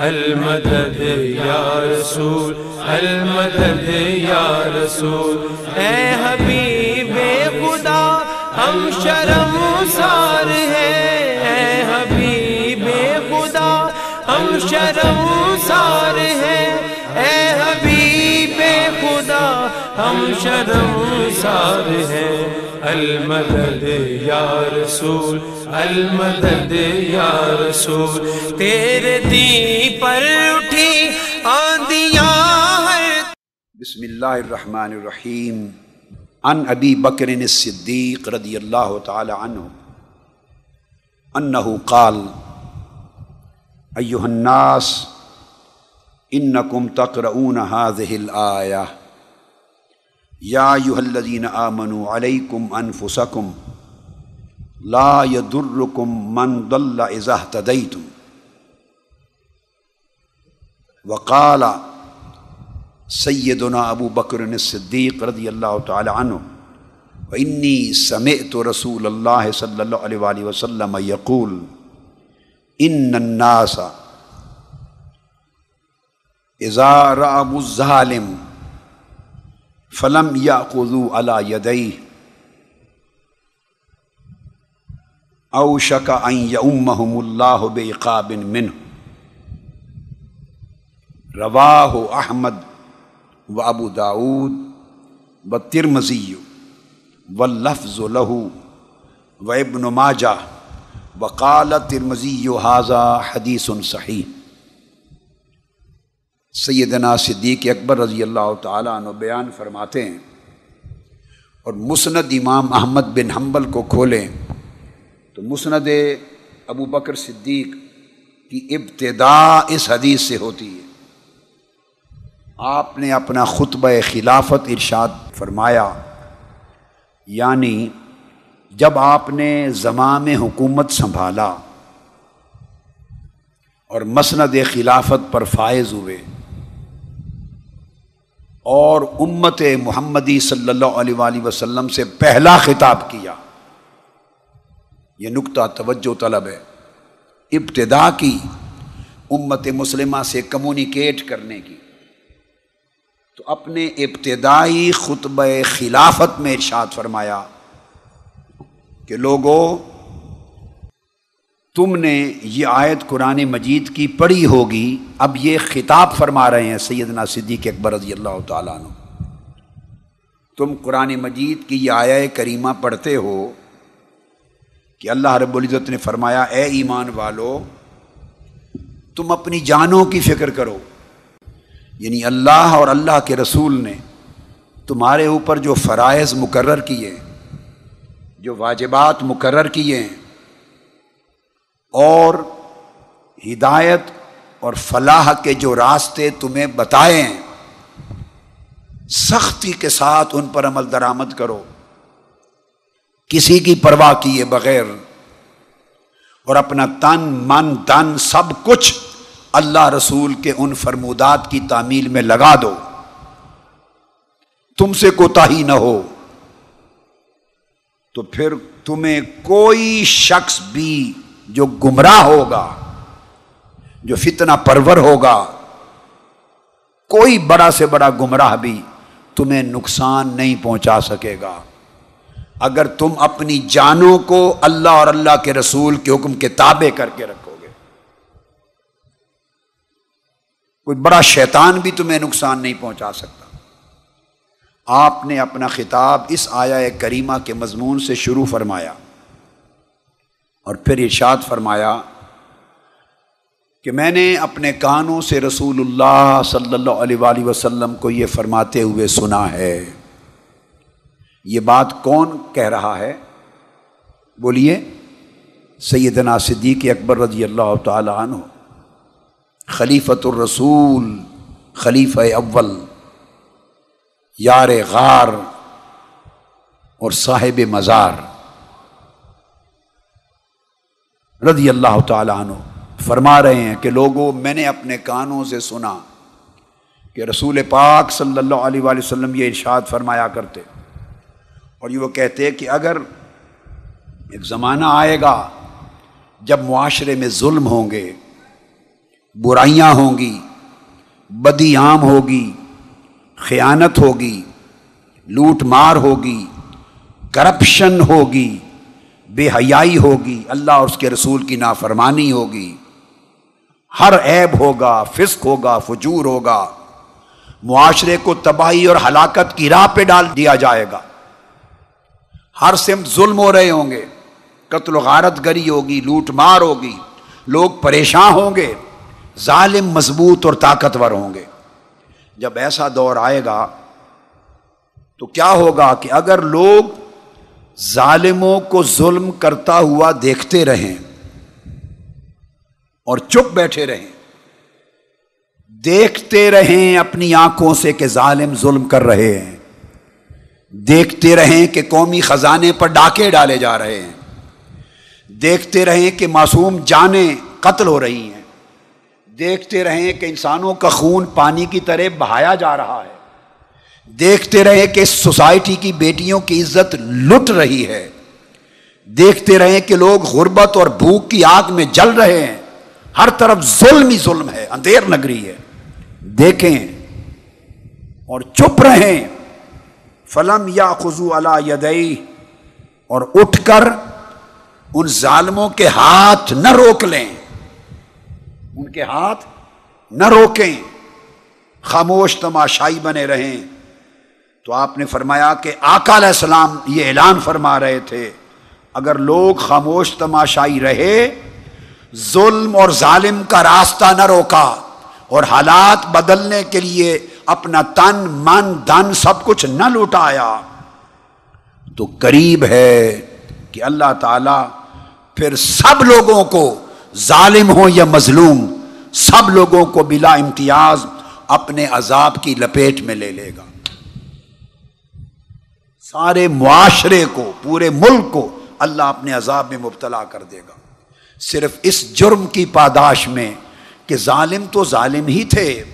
المدد یا رسول المدد یا رسول اے حبیب ہم شرم سار ہیں المدد یا رسول، المدد یا رسول۔ تیرے دی پر اٹھی آندیاں بسم اللہ الرحمن الرحیم۔ ان ابی بکر الصدیق رضی اللہ تعالی عنہ۔ انہو قال ایوہ الناس، انکم تقرؤون هذه الآیہ۔ یا ایوہ الذین آمنوا علیکم انفسکم لا یدرکم من ضل اذا اہتدیتم وقال سیدنا ابو بکر الصدیق رضی اللہ تعالی عنہ وانی سمعت رسول اللہ صلی اللہ علیہ وآلہ وسلم یقول ان الناس اذا رأبوا الظالم فلم یا قزو علا یدئی او شکا این یمحم اللہ بقابن من رواہ احمد و ابو داود و ترمزی و لفظ لہو و ابن ماجہ وقال ترمزی حاضہ حدیث صحیح سیدنا صدیق اکبر رضی اللہ تعالیٰ عنہ بیان فرماتے ہیں اور مسند امام احمد بن حنبل کو کھولیں تو مسند ابو بکر صدیق کی ابتدا اس حدیث سے ہوتی ہے۔ آپ نے اپنا خطبہ خلافت ارشاد فرمایا یعنی جب آپ نے زمام حکومت سنبھالا اور مسند خلافت پر فائز ہوئے۔ اور امت محمدی صلی اللہ علیہ وآلہ وسلم سے پہلا خطاب کیا۔ یہ نقطہ توجہ طلب ہے۔ ابتدا کی امت مسلمہ سے کمیونیکیٹ کرنے کی۔ تو اپنے ابتدائی خطبہ خلافت میں ارشاد فرمایا کہ لوگوں تم نے یہ آیت قرآن مجید کی پڑھی ہوگی، اب یہ خطاب فرما رہے ہیں سیدنا صدیق اکبر رضی اللہ تعالیٰ عنہ۔ تم قرآن مجید کی یہ آیا کریمہ پڑھتے ہو کہ اللہ رب العزت نے فرمایا، اے ایمان والو، تم اپنی جانوں کی فکر کرو۔ یعنی اللہ اور اللہ کے رسول نے تمہارے اوپر جو فرائض مقرر کیے، جو واجبات مقرر کیے ہیں اور ہدایت اور فلاح کے جو راستے تمہیں بتائے ہیں سختی کے ساتھ ان پر عمل درآمد کرو۔ کسی کی پرواہ کیے بغیر اور اپنا تن، من تن سب کچھ اللہ رسول کے ان فرمودات کی تعمیل میں لگا دو۔ تم سے کوتا ہی نہ ہو۔ تو پھر تمہیں کوئی شخص بھی جو گمراہ ہوگا، جو فتنہ پرور ہوگا، کوئی بڑا سے بڑا گمراہ بھی تمہیں نقصان نہیں پہنچا سکے گا۔ اگر تم اپنی جانوں کو اللہ اور اللہ کے رسول کے حکم کے تابع کر کے رکھو گے۔ کوئی بڑا شیطان بھی تمہیں نقصان نہیں پہنچا سکتا۔ آپ نے اپنا خطاب اس آیا کریمہ کے مضمون سے شروع فرمایا۔ اور پھر ارشاد فرمایا کہ میں نے اپنے کانوں سے رسول اللہ صلی اللہ علیہ وآلہ وسلم کو یہ فرماتے ہوئے سنا ہے۔ یہ بات کون کہہ رہا ہے؟ بولیے۔ سیدنا صدیق اکبر رضی اللہ تعالی عنہ۔ خلیفۃ الرسول، خلیفہ اول۔ یار غار اور صاحب مزار۔ رضی اللہ تعالیٰ عنہ فرما رہے ہیں کہ لوگوں میں نے اپنے کانوں سے سنا کہ رسول پاک صلی اللہ علیہ وآلہ وسلم یہ ارشاد فرمایا کرتے۔ اور یہ وہ کہتے کہ اگر ایک زمانہ آئے گا جب معاشرے میں ظلم ہوں گے، برائیاں ہوں گی، بدی عام ہوگی، خیانت ہوگی، لوٹ مار ہوگی، کرپشن ہوگی بے حیائی ہوگی، اللہ اور اس کے رسول کی نافرمانی ہوگی۔ ہر عیب ہوگا، فسق ہوگا، فجور ہوگا۔ معاشرے کو تباہی اور ہلاکت کی راہ پہ ڈال دیا جائے گا۔ ہر سمت ظلم ہو رہے ہوں گے، قتل و غارت گری ہوگی، لوٹ مار ہوگی، لوگ پریشان ہوں گے، ظالم مضبوط اور طاقتور ہوں گے۔ جب ایسا دور آئے گا تو کیا ہوگا کہ اگر لوگ ظالموں کو ظلم کرتا ہوا دیکھتے رہیں اور چپ بیٹھے رہیں۔ دیکھتے رہیں اپنی آنکھوں سے کہ ظالم ظلم کر رہے ہیں۔ دیکھتے رہیں کہ قومی خزانے پر ڈاکے ڈالے جا رہے ہیں۔ دیکھتے رہیں کہ معصوم جانیں قتل ہو رہی ہیں۔ دیکھتے رہیں کہ انسانوں کا خون پانی کی طرح بہایا جا رہا ہے۔ دیکھتے رہیں کہ سوسائٹی کی بیٹیوں کی عزت لٹ رہی ہے۔ دیکھتے رہیں کہ لوگ غربت اور بھوک کی آگ میں جل رہے ہیں۔ ہر طرف ظلم ہی ظلم ہے، اندھیر نگری ہے۔ دیکھیں اور چپ رہیں۔ فلم یا خزو اللہ یدئی اور اٹھ کر ان ظالموں کے ہاتھ نہ روک لیں۔ ان کے ہاتھ نہ روکیں۔ خاموش تماشائی بنے رہیں۔ تو آپ نے فرمایا کہ آقا علیہ السلام یہ اعلان فرما رہے تھے، اگر لوگ خاموش تماشائی رہے، ظلم اور ظالم کا راستہ نہ روکا اور حالات بدلنے کے لیے اپنا تن، من دن سب کچھ نہ لوٹایا تو قریب ہے کہ اللہ تعالی پھر سب لوگوں کو ظالم ہو یا مظلوم، سب لوگوں کو بلا امتیاز اپنے عذاب کی لپیٹ میں لے لے گا۔ سارے معاشرے کو، پورے ملک کو اللہ اپنے عذاب میں مبتلا کر دے گا۔ صرف اس جرم کی پاداش میں کہ ظالم تو ظالم ہی تھے،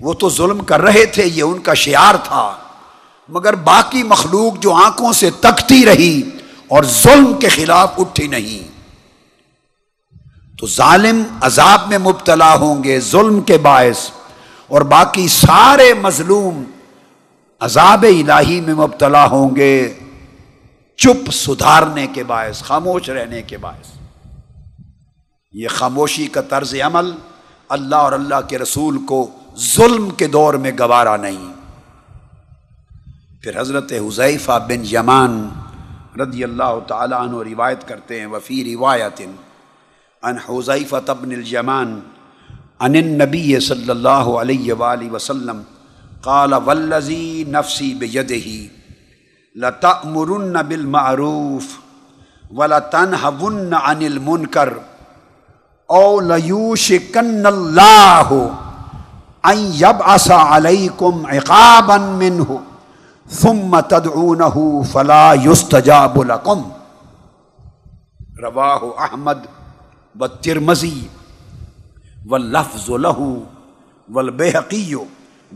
وہ تو ظلم کر رہے تھے، یہ ان کا شعار تھا۔ مگر باقی مخلوق جو آنکھوں سے تکتی رہی اور ظلم کے خلاف اٹھی نہیں۔ تو ظالم عذاب میں مبتلا ہوں گے، ظلم کے باعث، اور باقی سارے مظلوم عذاب الہی میں مبتلا ہوں گے، چپ سدھارنے کے باعث، خاموش رہنے کے باعث۔ یہ خاموشی کا طرز عمل اللہ اور اللہ کے رسول کو ظلم کے دور میں گوارا نہیں۔ پھر حضرت حضیفہ بن یمان رضی اللہ تعالیٰ عنہ روایت کرتے ہیں، وفی روایت ان حضیفہ بن الجمان ان النبی صلی اللہ علیہ وآلہ وسلم قال والذی نفسی بیدہی، لتأمرن بالمعروف ولتنہون عن المنکر، او لیوشکن اللہ ان یبعث علیکم عقابا منہ، ثم تدعونہ فلا یستجاب لکم۔ رواہ احمد والترمزی واللفظ له والبحقی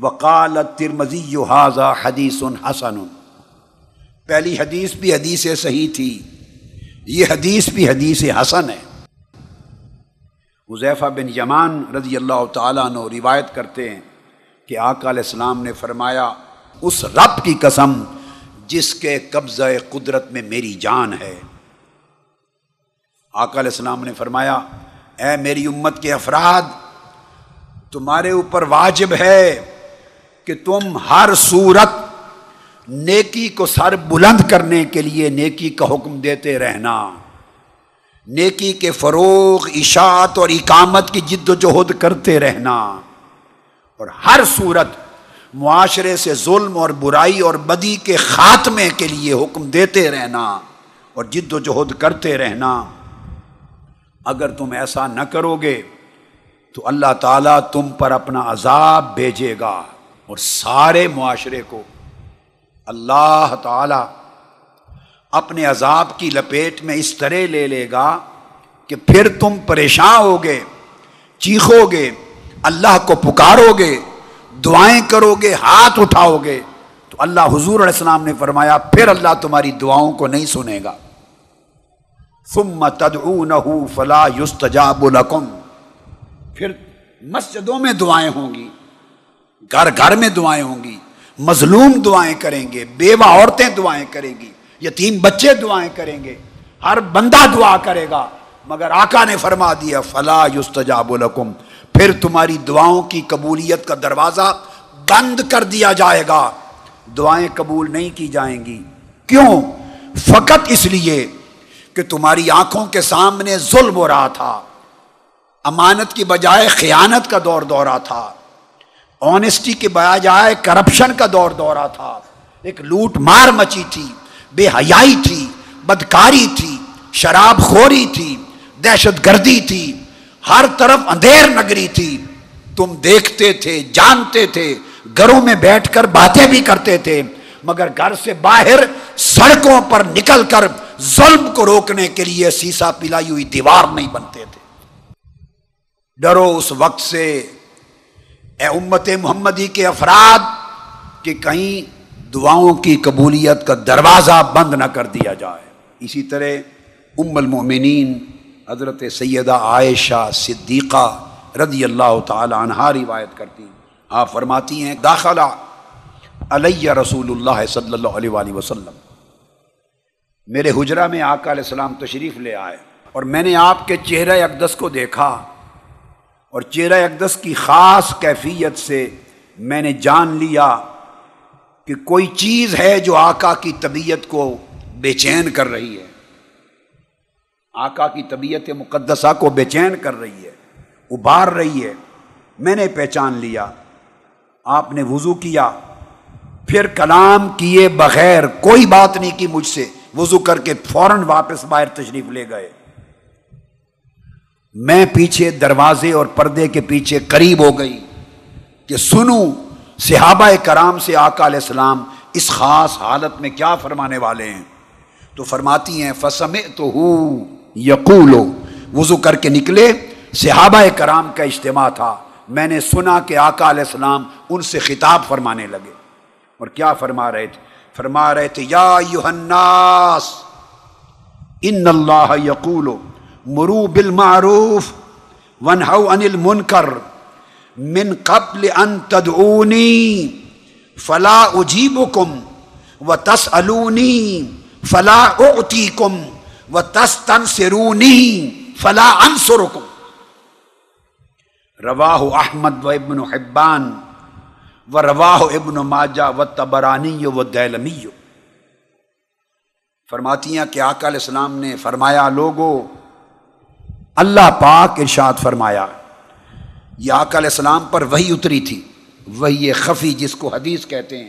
وقال ترمزی حاضہ حدیث حسن. پہلی حدیث بھی حدیث صحیح تھی. یہ حدیث بھی حدیث حسن ہے. حذیفہ بن یمان رضی اللہ تعالیٰ نے روایت کرتے ہیں کہ آقا علیہ السلام نے فرمایا، اس رب کی قسم جس کے قبضہ قدرت میں میری جان ہے۔ آقا علیہ السلام نے فرمایا، اے میری امت کے افراد، تمہارے اوپر واجب ہے کہ تم ہر صورت نیکی کو سر بلند کرنے کے لیے نیکی کا حکم دیتے رہنا۔ نیکی کے فروغ، اشاعت اور اقامت کی جد و جہد کرتے رہنا۔ اور ہر صورت معاشرے سے ظلم اور برائی اور بدی کے خاتمے کے لیے حکم دیتے رہنا اور جد و جہد کرتے رہنا۔ اگر تم ایسا نہ کرو گے تو اللہ تعالیٰ تم پر اپنا عذاب بھیجے گا۔ اور سارے معاشرے کو اللہ تعالی اپنے عذاب کی لپیٹ میں اس طرح لے لے گا کہ پھر تم پریشان ہوگے چیخو گے اللہ کو پکارو گے دعائیں کرو گے ہاتھ اٹھاؤ گے تو اللہ حضور علیہ السلام نے فرمایا، پھر اللہ تمہاری دعاؤں کو نہیں سنے گا۔ ثم تدعونه فلا يستجاب لكم پھر مسجدوں میں دعائیں ہوں گی۔ گھر گھر میں دعائیں ہوں گی، مظلوم دعائیں کریں گے، بیوہ عورتیں دعائیں کریں گی، یتیم بچے دعائیں کریں گے، ہر بندہ دعا کرے گا۔ مگر آقا نے فرما دیا، فلا یستجاب لکم۔ پھر تمہاری دعاؤں کی قبولیت کا دروازہ بند کر دیا جائے گا۔ دعائیں قبول نہیں کی جائیں گی۔ کیوں؟ فقط اس لیے کہ تمہاری آنکھوں کے سامنے ظلم ہو رہا تھا۔ امانت کی بجائے خیانت کا دور دورہ تھا۔ آنےسٹی کے بجائے کرپشن کا دور دورہ تھا۔ ایک لوٹ مار مچی تھی، بے حیائی تھی، بدکاری تھی، شراب خوری تھی، دہشت گردی تھی۔ ہر طرف اندھیر نگری تھی۔ تم دیکھتے تھے، جانتے تھے، گھروں میں بیٹھ کر باتیں بھی کرتے تھے۔ مگر گھر سے باہر سڑکوں پر نکل کر ظلم کو روکنے کے لیے سیسا پلائی ہوئی دیوار نہیں بنتے تھے۔ ڈرو اس وقت سے۔ اے امت محمدی کے افراد، کہ کہیں دعاؤں کی قبولیت کا دروازہ بند نہ کر دیا جائے۔ اسی طرح ام المومنین حضرت سیدہ عائشہ صدیقہ رضی اللہ تعالی عنہ روایت کرتی آپ ہاں، فرماتی ہیں، داخلہ علیہ رسول اللہ صلی اللہ علیہ وآلہ وسلم۔ میرے حجرہ میں آقا علیہ السلام تشریف لے آئے اور میں نے آپ کے چہرہ اقدس کو دیکھا۔ اور چہرہ اقدس کی خاص کیفیت سے میں نے جان لیا کہ کوئی چیز ہے جو آقا کی طبیعت کو بے چین کر رہی ہے۔ آقا کی طبیعت مقدسہ کو بے چین کر رہی ہے ابار رہی ہے۔ میں نے پہچان لیا۔ آپ نے وضو کیا۔ پھر کلام کیے بغیر کوئی بات نہیں کی مجھ سے۔ وضو کر کے فوراً واپس باہر تشریف لے گئے۔ میں پیچھے دروازے اور پردے کے پیچھے قریب ہو گئی کہ سنوں صحابہ کرام سے آقا علیہ السلام اس خاص حالت میں کیا فرمانے والے ہیں؟ تو فرماتی ہیں فسم تو ہوں یقولو، وضو کر کے نکلے۔ صحابہ کرام کا اجتماع تھا۔ میں نے سنا کہ آقا علیہ السلام ان سے خطاب فرمانے لگے۔ اور کیا فرما رہے تھے؟ فرما رہے تھے، یا الناس، ان اللہ یقول مرو بالمعروف ونہو عن المنکر من قبل ان تدعونی فلا اجیبکم وتسألونی فلا اعطیکم وتستنصرونی فلا انصرکم رواہ احمد و ابن حبان و رواہ ابن ماجہ و تبرانی و دہلمی. فرماتی ہیں کہ آقا علیہ السلام نے فرمایا، لوگو اللہ پاک ارشاد فرمایا، یہ آقا علیہ السلام پر وہی اتری تھی۔ وہی خفی، جس کو حدیث کہتے ہیں۔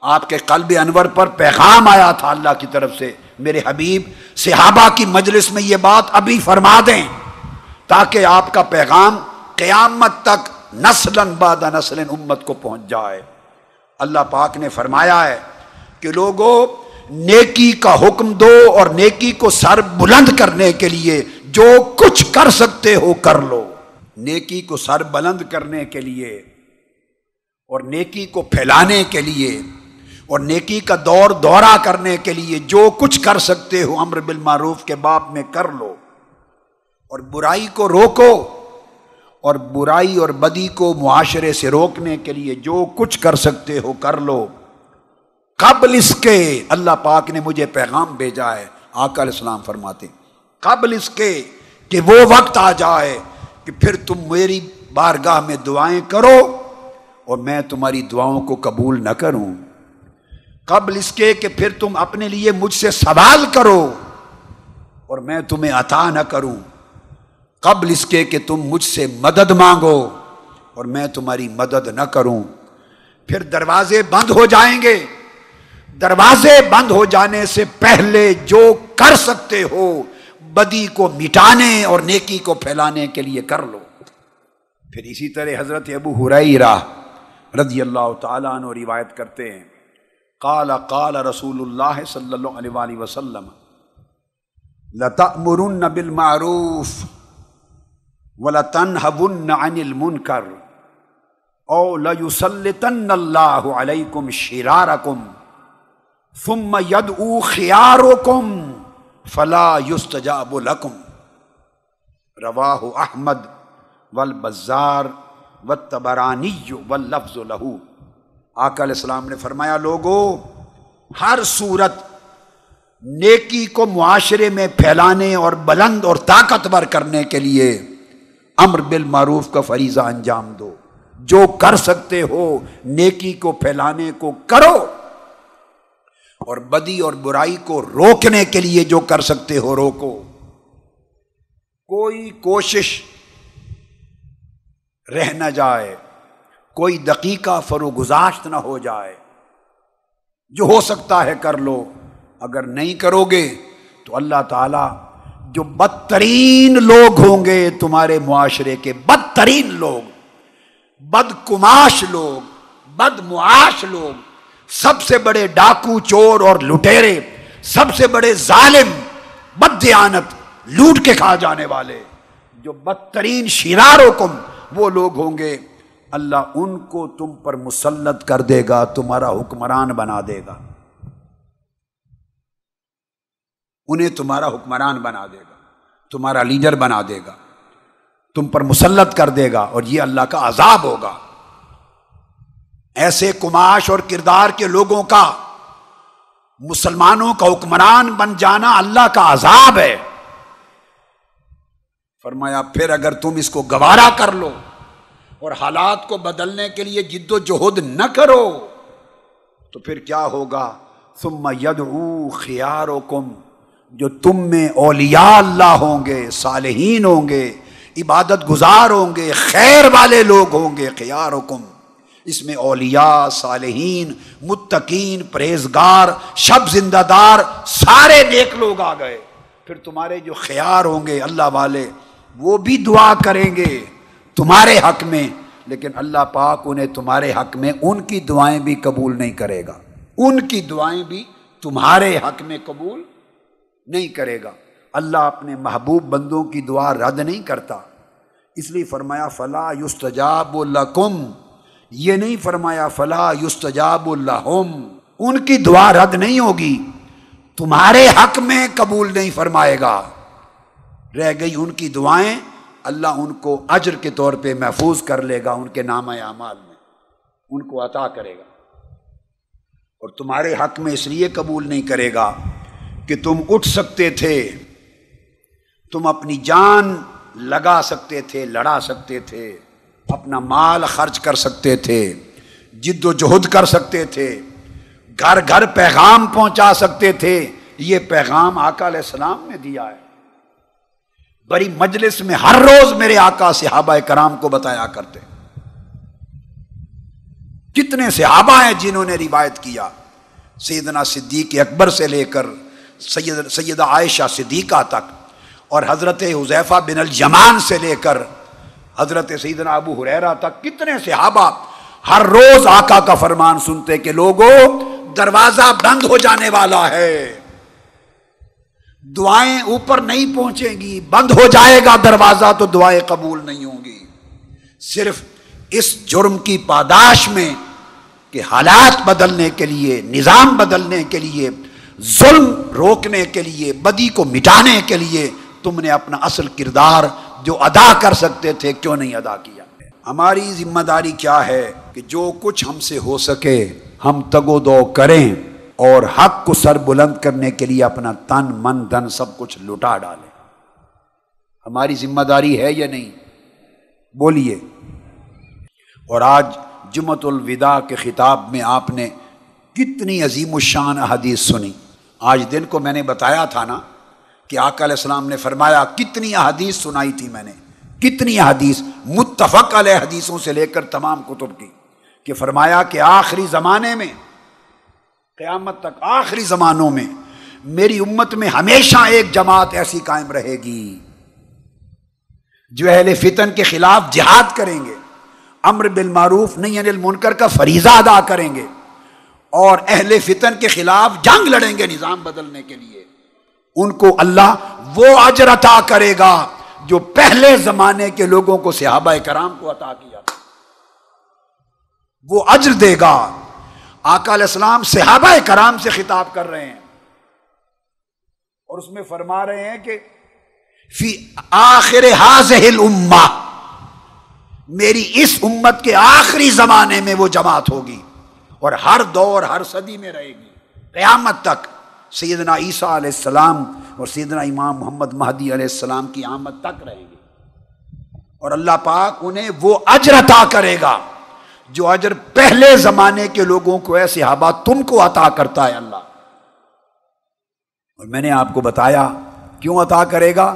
آپ کے قلب انور پر پیغام آیا تھا اللہ کی طرف سے۔ میرے حبیب، صحابہ کی مجلس میں یہ بات ابھی فرما دیں۔ تاکہ آپ کا پیغام قیامت تک نسل بعد نسل امت کو پہنچ جائے۔ اللہ پاک نے فرمایا ہے کہ لوگوں نیکی کا حکم دو اور نیکی کو سر بلند کرنے کے لیے جو کچھ کر سکتے ہو کر لو۔ نیکی کو سر بلند کرنے کے لیے اور نیکی کو پھیلانے کے لیے اور نیکی کا دور دورہ کرنے کے لیے جو کچھ کر سکتے ہو امر بالمعروف کے باپ میں کر لو۔ اور برائی کو روکو اور برائی اور بدی کو معاشرے سے روکنے کے لیے جو کچھ کر سکتے ہو کر لو۔ قبل اس کے اللہ پاک نے مجھے پیغام بھیجا ہے۔ آقا علیہ السلام فرماتے قبل اس کے کہ وہ وقت آ جائے کہ پھر تم میری بارگاہ میں دعائیں کرو اور میں تمہاری دعاؤں کو قبول نہ کروں۔ قبل اس کے کہ پھر تم اپنے لیے مجھ سے سوال کرو اور میں تمہیں عطا نہ کروں۔ قبل اس کے کہ تم مجھ سے مدد مانگو اور میں تمہاری مدد نہ کروں۔ پھر دروازے بند ہو جائیں گے۔ دروازے بند ہو جانے سے پہلے جو کر سکتے ہو بدی کو مٹانے اور نیکی کو پھیلانے کے لیے کر لو۔ پھر اسی طرح حضرت ابو ہرائی راہ رضی اللہ تعالیٰ عنہ روایت کرتے ہیں۔ قال قال رسول اللہ صلی اللہ علیہ وآلہ وسلم، لتأمرن بالمعروف وَلَتَنْهَبُنَّ عَنِ الْمُنْكَرِ او لَيُسَلِّتَنَّ اللَّهُ عَلَيْكُمْ شِرَارَكُمْ ثُمَّ يَدْعُوا خِيَارُكُمْ فَلَا يُسْتَجَابُ لَكُمْ رواہ احمد ول بزار و تبرانی و لفظ لہو آقا علیہ السلام نے فرمایا، لوگو، ہر صورت نیکی کو معاشرے میں پھیلانے اور بلند اور طاقتور کرنے کے لیے امر بالمعروف کا فریضہ انجام دو۔ جو کر سکتے ہو، نیکی کو پھیلانے کو کرو۔ اور بدی اور برائی کو روکنے کے لیے جو کر سکتے ہو روکو۔ کوئی کوشش رہ نہ جائے، کوئی دقیقہ فرو گزاشت نہ ہو جائے۔ جو ہو سکتا ہے کر لو، اگر نہیں کرو گے تو اللہ تعالی جو بدترین لوگ ہوں گے، تمہارے معاشرے کے بدترین لوگ بد کماش لوگ بد معاش لوگ سب سے بڑے ڈاکو چور اور لٹیرے، سب سے بڑے ظالم بد دیانت لوٹ کے کھا جانے والے۔ جو بدترین شیرار کم، وہ لوگ ہوں گے۔ اللہ ان کو تم پر مسلط کر دے گا، تمہارا حکمران بنا دے گا۔ انہیں تمہارا حکمران بنا دے گا، تمہارا لیڈر بنا دے گا، تم پر مسلط کر دے گا اور یہ اللہ کا عذاب ہوگا۔ ایسے کماش اور کردار کے لوگوں کا، مسلمانوں کا حکمران بن جانا اللہ کا عذاب ہے۔ فرمایا، پھر اگر تم اس کو گوارا کر لو اور حالات کو بدلنے کے لیے جد و جہد نہ کرو، تو پھر کیا ہوگا؟ ثم یدعو خیارکم، جو تم میں اولیاء اللہ ہوں گے، صالحین ہوں گے، عبادت گزار ہوں گے، خیر والے لوگ ہوں گے، خیارکم۔ اس میں اولیاء، صالحین، متقین، پرہیزگار، شب زندہ دار، سارے نیک لوگ آ گئے۔ پھر تمہارے جو خیار ہوں گے اللہ والے، وہ بھی دعا کریں گے تمہارے حق میں۔ لیکن اللہ پاک انہیں تمہارے حق میں ان کی دعائیں بھی قبول نہیں کرے گا۔ ان کی دعائیں بھی تمہارے حق میں قبول نہیں کرے گا۔ اللہ اپنے محبوب بندوں کی دعا رد نہیں کرتا۔ اس لیے فرمایا فلاں یستجاب الکم یہ نہیں فرمایا، فلا یستجاب الحم ان کی دعا رد نہیں ہوگی۔ تمہارے حق میں قبول نہیں فرمائے گا۔ رہ گئی ان کی دعائیں۔ اللہ ان کو اجر کے طور پہ محفوظ کر لے گا ان کے نام اعمال میں۔ ان کو عطا کرے گا۔ اور تمہارے حق میں اس لیے قبول نہیں کرے گا کہ تم اٹھ سکتے تھے۔ تم اپنی جان لگا سکتے تھے، لڑا سکتے تھے۔ اپنا مال خرچ کر سکتے تھے، جد و جہد کر سکتے تھے، گھر گھر پیغام پہنچا سکتے تھے۔ یہ پیغام آقا علیہ السلام نے دیا ہے۔ بڑی مجلس میں ہر روز میرے آقا صحابہ کرام کو بتایا کرتے۔ کتنے صحابہ ہیں جنہوں نے روایت کیا۔ سیدنا صدیق اکبر سے لے کر سید، سیدہ عائشہ صدیقہ تک اور حضرت حذیفہ بن الجمان سے لے کر حضرت سیدنا ابو حریرا تک کتنے صحابہ ہر روز آقا کا فرمان سنتے کہ لوگوں دروازہ بند ہو جانے والا ہے۔ دعائیں اوپر نہیں پہنچیں گی، بند ہو جائے گا دروازہ تو دعائیں قبول نہیں ہوں گی۔ صرف اس جرم کی پاداش میں کہ حالات بدلنے کے لیے، نظام بدلنے کے لیے، ظلم روکنے کے لیے، بدی کو مٹانے کے لیے تم نے اپنا اصل کردار جو ادا کر سکتے تھے، کیوں نہیں ادا کیا؟ ہماری ذمہ داری کیا ہے کہ جو کچھ ہم سے ہو سکے، ہم تگو دو کریں اور حق کو سر بلند کرنے کے لیے اپنا تن، من دن سب کچھ لٹا ڈالیں۔ ہماری ذمہ داری ہے یا نہیں؟ بولیے۔ اور آج جمت الوداع کے خطاب میں آپ نے کتنی عظیم الشان حدیث سنی۔ آج دن کو میں نے بتایا تھا نا کہ آقا علیہ السلام نے فرمایا، کتنی حدیث سنائی تھی میں نے، کتنی حدیث متفق علیہ حدیثوں سے لے کر تمام کتب کی، کہ فرمایا کہ آخری زمانے میں، قیامت تک آخری زمانوں میں، میری امت میں ہمیشہ ایک جماعت ایسی قائم رہے گی، جو اہل فتن کے خلاف جہاد کریں گے، امر بالمعروف نہیں انل منکر کا فریضہ ادا کریں گے، اور اہل فتن کے خلاف جنگ لڑیں گے نظام بدلنے کے لیے۔ ان کو اللہ وہ اجر عطا کرے گا جو پہلے زمانے کے لوگوں کو صحابہ کرام کو عطا کیا تھا وہ اجر دے گا۔ آقا علیہ السلام صحابہ کرام سے خطاب کر رہے ہیں اور اس میں فرما رہے ہیں کہ فی آخر حاضل اما میری اس امت کے آخری زمانے میں وہ جماعت ہوگی اور ہر دور ہر صدی میں رہے گی۔ قیامت تک سیدنا عیسیٰ علیہ السلام اور سیدنا امام محمد مہدی علیہ السلام کی آمد تک رہے گی۔ اور اللہ پاک انہیں وہ اجر عطا کرے گا جو اجر پہلے زمانے کے لوگوں کو ایسے صحابہ تم کو عطا کرتا ہے اللہ۔ اور میں نے آپ کو بتایا کیوں عطا کرے گا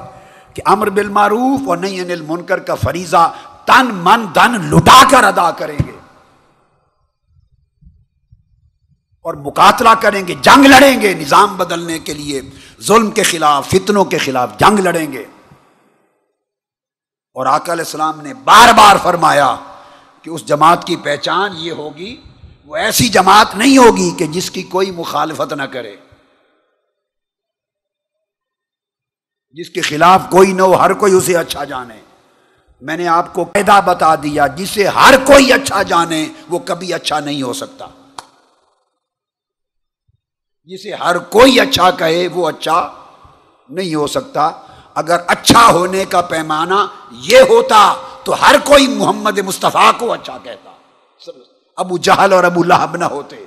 کہ امر بالمعروف اور نہیں انل منکر کا فریضہ تن من دن لٹا کر ادا کریں گے۔ اور مقاتلہ کریں گے، جنگ لڑیں گے، نظام بدلنے کے لیے، ظلم کے خلاف، فتنوں کے خلاف جنگ لڑیں گے۔ اور آقا علیہ السلام نے بار بار فرمایا کہ اس جماعت کی پہچان یہ ہوگی، وہ ایسی جماعت نہیں ہوگی کہ جس کی کوئی مخالفت نہ کرے۔ جس کے خلاف کوئی نہ ہو، ہر کوئی اسے اچھا جانے۔ میں نے آپ کو قیدا بتا دیا، جسے ہر کوئی اچھا جانے، وہ کبھی اچھا نہیں ہو سکتا۔ جسے ہر کوئی اچھا کہے وہ اچھا نہیں ہو سکتا۔ اگر اچھا ہونے کا پیمانہ یہ ہوتا تو ہر کوئی محمد مصطفیٰ کو اچھا کہتا۔ ابو جہل اور ابو لہب نہ ہوتے۔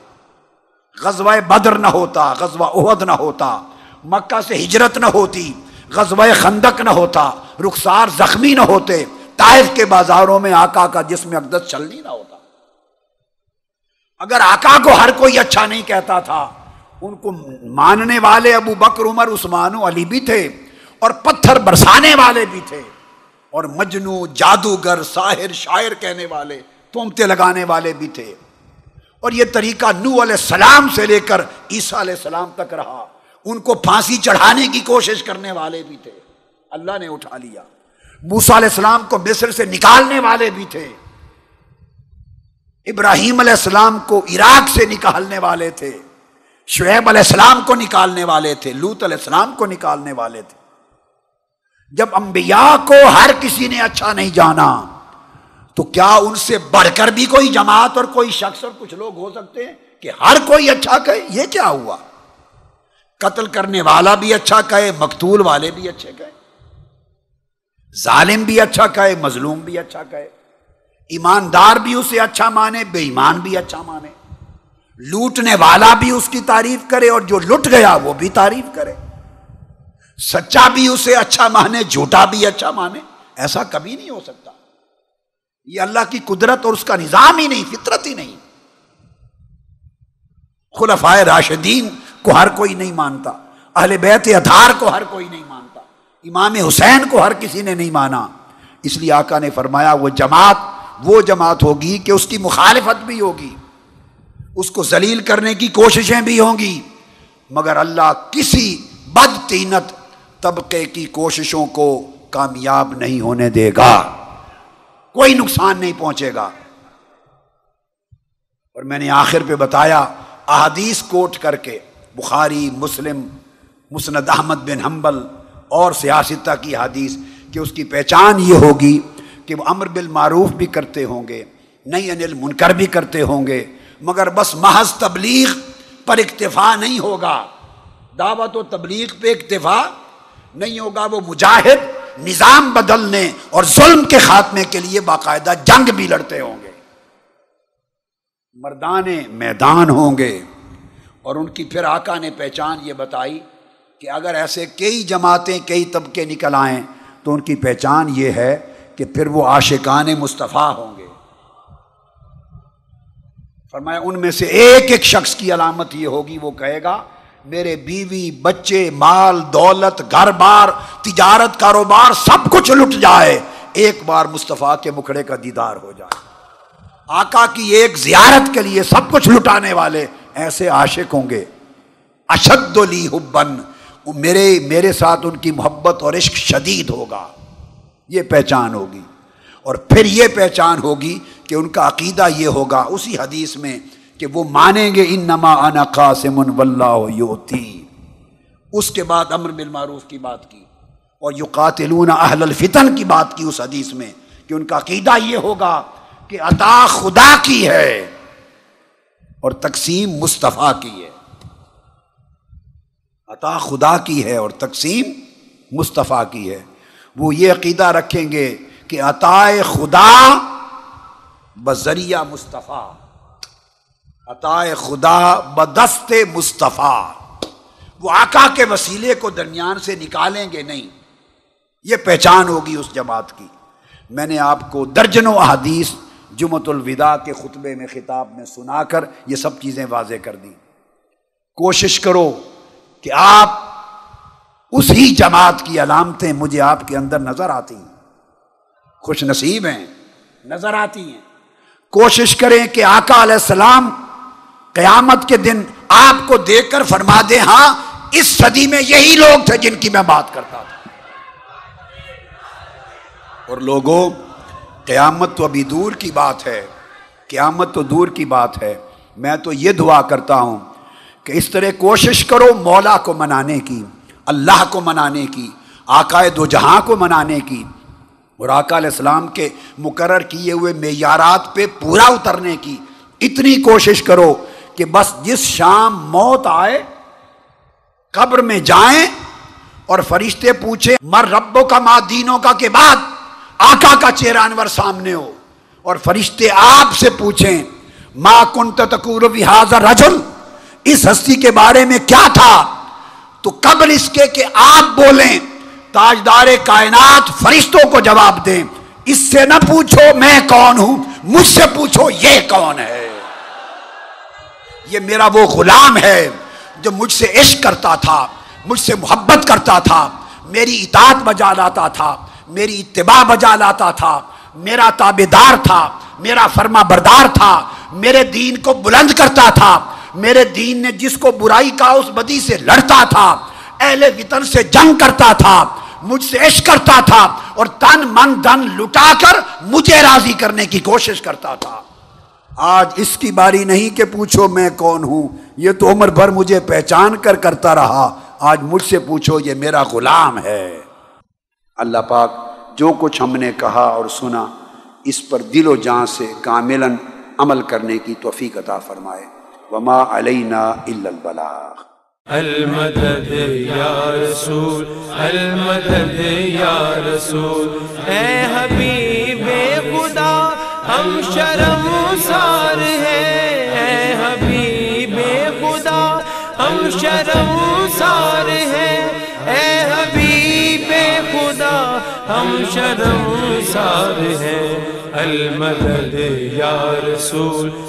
غزوہ بدر نہ ہوتا، غزوہ عہد نہ ہوتا۔ مکہ سے ہجرت نہ ہوتی، غزوہ خندق نہ ہوتا۔ رخسار زخمی نہ ہوتے۔ طائف کے بازاروں میں آقا کا جسم اقدس چلنی نہ ہوتا۔ اگر آقا کو ہر کوئی اچھا نہیں کہتا تھا ان کو ماننے والے ابو بکر، عمر، عثمان و علی بھی تھے اور پتھر برسانے والے بھی تھے اور مجنو، جادوگر، ساحر، شاعر کہنے والے تومتے لگانے والے بھی تھے۔ اور یہ طریقہ نو علیہ السلام سے لے کر عیسیٰ علیہ السلام تک رہا۔ ان کو پھانسی چڑھانے کی کوشش کرنے والے بھی تھے۔ اللہ نے اٹھا لیا۔ موسا علیہ السلام کو مصر سے نکالنے والے بھی تھے۔ ابراہیم علیہ السلام کو عراق سے نکالنے والے تھے۔ شعیب علیہ السلام کو نکالنے والے تھے لوت علیہ السلام کو نکالنے والے تھے۔ جب انبیاء کو ہر کسی نے اچھا نہیں جانا، تو کیا ان سے بڑھ کر بھی کوئی جماعت اور کوئی شخص اور کچھ لوگ ہو سکتے ہیں کہ ہر کوئی اچھا کہے؟ یہ کیا ہوا؟ قتل کرنے والا بھی اچھا کہے، مقتول والے بھی اچھے کہے۔ ظالم بھی اچھا کہے، مظلوم بھی اچھا کہے۔ ایماندار بھی اسے اچھا مانے، بے ایمان بھی اچھا مانے۔ لوٹنے والا بھی اس کی تعریف کرے اور جو لٹ گیا وہ بھی تعریف کرے۔ سچا بھی اسے اچھا مانے، جھوٹا بھی اچھا مانے، ایسا کبھی نہیں ہو سکتا۔ یہ اللہ کی قدرت اور اس کا نظام ہی نہیں، فطرت ہی نہیں۔ خلفائے راشدین کو ہر کوئی نہیں مانتا، اہل بیت اتھار کو ہر کوئی نہیں مانتا، امام حسین کو ہر کسی نے نہیں مانا۔ اس لیے آقا نے فرمایا، وہ جماعت وہ جماعت ہوگی کہ اس کی مخالفت بھی ہوگی۔ اس کو ذلیل کرنے کی کوششیں بھی ہوں گی۔ مگر اللہ کسی بد تینت طبقے کی کوششوں کو کامیاب نہیں ہونے دے گا۔ کوئی نقصان نہیں پہنچے گا۔ اور میں نے آخر پہ بتایا، احادیث کوٹ کر کے بخاری، مسلم، مسند احمد بن حنبل اور سیاستہ کی حدیث کہ اس کی پہچان یہ ہوگی کہ وہ امر بالمعروف بھی کرتے ہوں گے نہیں انل منکر بھی کرتے ہوں گے۔ مگر بس محض تبلیغ پر اکتفا نہیں ہوگا۔ دعوت و تبلیغ پہ اکتفا نہیں ہوگا۔ وہ مجاہد نظام بدلنے اور ظلم کے خاتمے کے لیے باقاعدہ جنگ بھی لڑتے ہوں گے۔ مردان میدان ہوں گے۔ اور ان کی پھر آقا نے پہچان یہ بتائی کہ اگر ایسے کئی جماعتیں، کئی طبقے نکل آئیں تو ان کی پہچان یہ ہے کہ پھر وہ عاشقان مصطفیٰ ہوں گے۔ فرمایا، ان میں سے ایک ایک شخص کی علامت یہ ہوگی، وہ کہے گا، میرے بیوی، بچے، مال، دولت گھر بار تجارت، کاروبار، سب کچھ لٹ جائے، ایک بار مصطفیٰ کے مکھڑے کا دیدار ہو جائے۔ آقا کی ایک زیارت کے لیے سب کچھ لٹانے والے ایسے عاشق ہوں گے۔ اشد لی حبن میرے میرے ساتھ ان کی محبت اور عشق شدید ہوگا۔ یہ پہچان ہوگی۔ اور پھر یہ پہچان ہوگی کہ ان کا عقیدہ یہ ہوگا اسی حدیث میں کہ وہ مانیں گے ان نما انا قاسم یوتی اس کے بعد امر بالمعروف کی بات کی اور یو قاتلون اہل الفتن کی بات کی اس حدیث میں کہ ان کا عقیدہ یہ ہوگا کہ عطا خدا کی ہے اور تقسیم مصطفیٰ کی ہے۔ عطا خدا کی ہے اور تقسیم مصطفیٰ کی ہے۔ وہ یہ عقیدہ رکھیں گے کہ عطا خدا بذریعہ مصطفیٰ۔ عطائے خدا بدست مصطفیٰ۔ وہ آقا کے وسیلے کو درمیان سے نکالیں گے نہیں۔ یہ پہچان ہوگی اس جماعت کی۔ میں نے آپ کو درجنوں احادیث جمت الوداع کے خطبے میں خطاب میں سنا کر یہ سب چیزیں واضح کر دیں۔ کوشش کرو کہ آپ اسی جماعت کی علامتیں مجھے آپ کے اندر نظر آتی ہیں۔ خوش نصیب ہیں۔ نظر آتی ہیں۔ کوشش کریں کہ آقا علیہ السلام قیامت کے دن آپ کو دیکھ کر فرما دے ہاں اس صدی میں یہی لوگ تھے جن کی میں بات کرتا تھا۔ اور لوگوں، قیامت تو ابھی دور کی بات ہے، قیامت تو دور کی بات ہے۔ میں تو یہ دعا کرتا ہوں کہ اس طرح کوشش کرو مولا کو منانے کی، اللہ کو منانے کی آقائے دو جہاں کو منانے کی۔ اور آقا علیہ السلام کے مقرر کیے ہوئے معیارات پہ پورا اترنے کی اتنی کوشش کرو کہ بس جس شام موت آئے، قبر میں جائیں اور فرشتے پوچھیں، مر ربوں کا، ماں دینوں کا کے بعد آقا کا چہرہ انور سامنے ہو اور فرشتے آپ سے پوچھیں، ماں کن تکور حاضر رجل، اس ہستی کے بارے میں کیا تھا؟ تو قبل اس کے کہ آپ بولیں تاجدار کائنات فرشتوں کو جواب دیں۔ اس سے نہ پوچھو میں کون ہوں، مجھ سے پوچھو یہ کون ہے۔ یہ میرا وہ غلام ہے جو مجھ سے عشق کرتا تھا، مجھ سے محبت کرتا تھا، میری اطاعت بجا لاتا تھا، میری اتباع بجا لاتا تھا، میرا تابے دار تھا، میرا فرما بردار تھا، میرے دین کو بلند کرتا تھا، میرے دین نے جس کو برائی کا اس بدی سے لڑتا تھا، اہل وطن سے جنگ کرتا تھا مجھ سے عشق کرتا تھا اور تن من دن لٹا کر مجھے راضی کرنے کی کوشش کرتا تھا۔ آج اس کی باری نہیں کہ پوچھو میں کون ہوں۔ یہ تو عمر بھر مجھے پہچان کر کرتا رہا۔ آج مجھ سے پوچھو یہ میرا غلام ہے۔ اللہ پاک جو کچھ ہم نے کہا اور سنا، اس پر دل و جان سے کاملاً عمل کرنے کی توفیق عطا فرمائے۔ وما علینا الا البلاغ۔ المدد یا رسول، المدد یا رسول۔ اے حبیب خدا، ہم شرم سار ہیں۔ اے حبیب خدا، ہم شرم سار ہیں۔ اے حبیب خدا، ہم شرم سار ہیں۔ المدد یا رسول۔